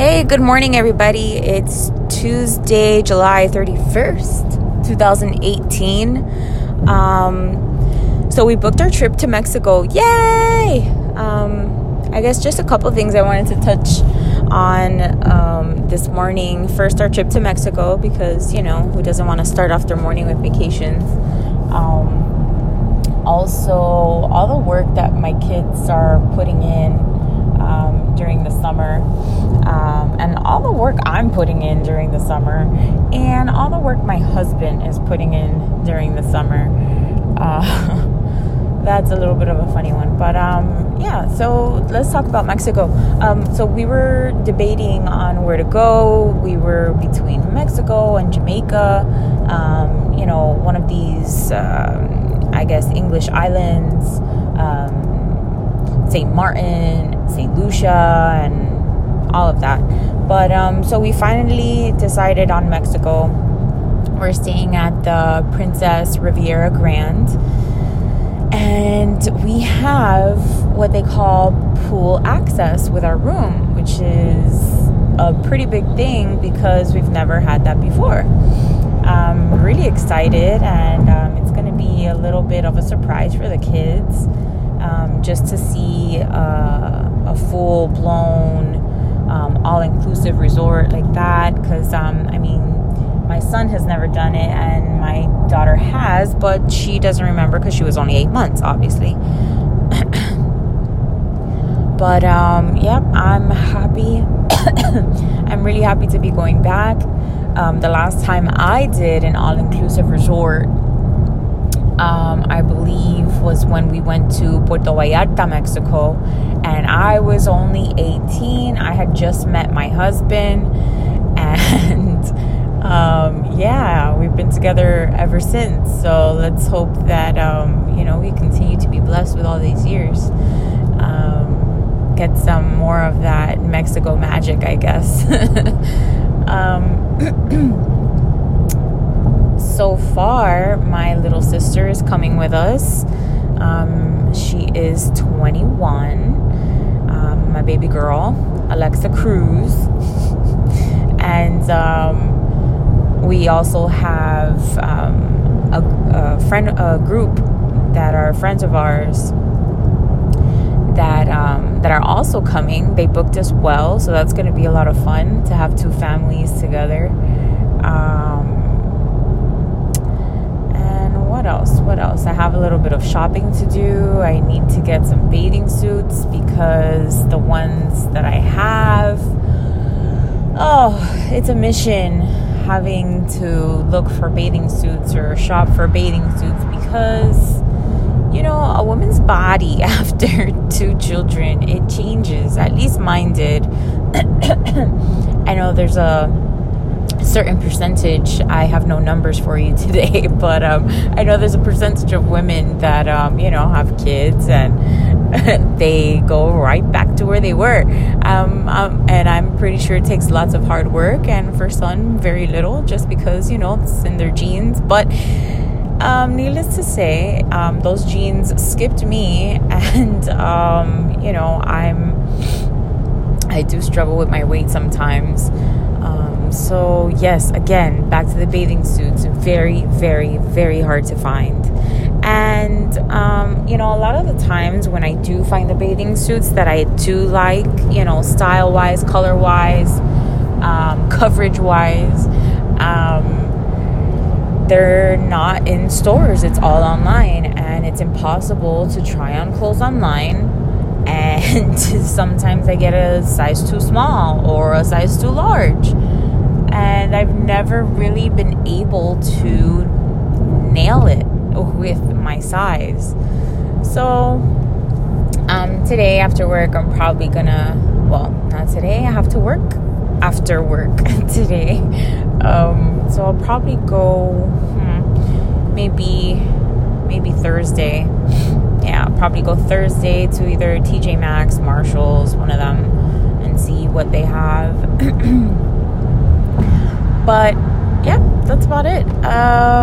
Hey, good morning, everybody. It's Tuesday, July 31st, 2018. Um, so we booked our trip to Mexico. Yay! Um, I guess just a couple things I wanted to touch on um, this morning. First, our trip to Mexico, because, you know, who doesn't want to start off their morning with vacations? Um, also, all the work that my kids are putting in um, during the summer, um, and all the work I'm putting in during the summer, and all the work my husband is putting in during the summer. Uh, that's a little bit of a funny one, but um, yeah. So let's talk about Mexico. Um, so we were debating on where to go. We were between Mexico and Jamaica. Um, you know, one of these, um, I guess, English islands. St. Martin, St. Lucia, and all of that. But um, so we finally decided on Mexico. We're staying at the Princess Riviera Grand. And we have what they call pool access with our room, which is a pretty big thing because we've never had that before. I'm really excited, and um, it's going to be a little bit of a surprise for the kids um, just to see uh, a full blown, um, all inclusive resort like that. Because, um, I mean, my son has never done it and my daughter has, but she doesn't remember because she was only eight months, obviously. but, um, yep, I'm happy. I'm really happy to be going back. Um, the last time I did an all inclusive resort um, I believe, was when we went to Puerto Vallarta, Mexico. And was only 18. I had just met my husband. And um, yeah, we've been together ever since. So let's hope that, um, you know, we continue to be blessed with all these years. Um, get some more of that Mexico magic, I guess. Um, so far, my little sister is coming with us. Um, she is 21. My baby girl, Alexa Cruz. and um, we also have um, a, a, friend, a group that are friends of ours that um, that are also coming. They booked us well, so that's going to be a lot of fun to have two families together. Um, what else? I have a little bit of shopping to do. I need to get some bathing suits because the ones that I have, oh, it's a mission having to look for bathing suits or shop for bathing suits because you know, a woman's body after two children, it changes. At least mine did. I know there's a certain percentage i have no numbers for you today but um, i know there's a percentage of women that um, you know have kids and they go right back to where they were. Um, um, and i'm pretty sure it takes lots of hard work and for some very little just because you know it's in their genes. But um, needless to say um, those genes skipped me and you know i'm i do struggle with my weight sometimes so, yes, again, back to the bathing suits. Very, very, very hard to find. And, um, you know, a lot of the times when I do find the bathing suits that I do like, you know, style wise, color wise, um, coverage wise, um, they're not in stores. It's all online, and it's impossible to try on clothes online. And sometimes I get a size too small or a size too large and I've never really been able to nail it with my size. So, um, today after work, I'm probably gonna, well, not today, I have to work after work today. Um, so I'll probably go hmm, maybe, maybe Thursday. Yeah, probably go Thursday to either TJ Maxx, Marshalls, one of them, and see what they have. But yeah, that's about it. Um,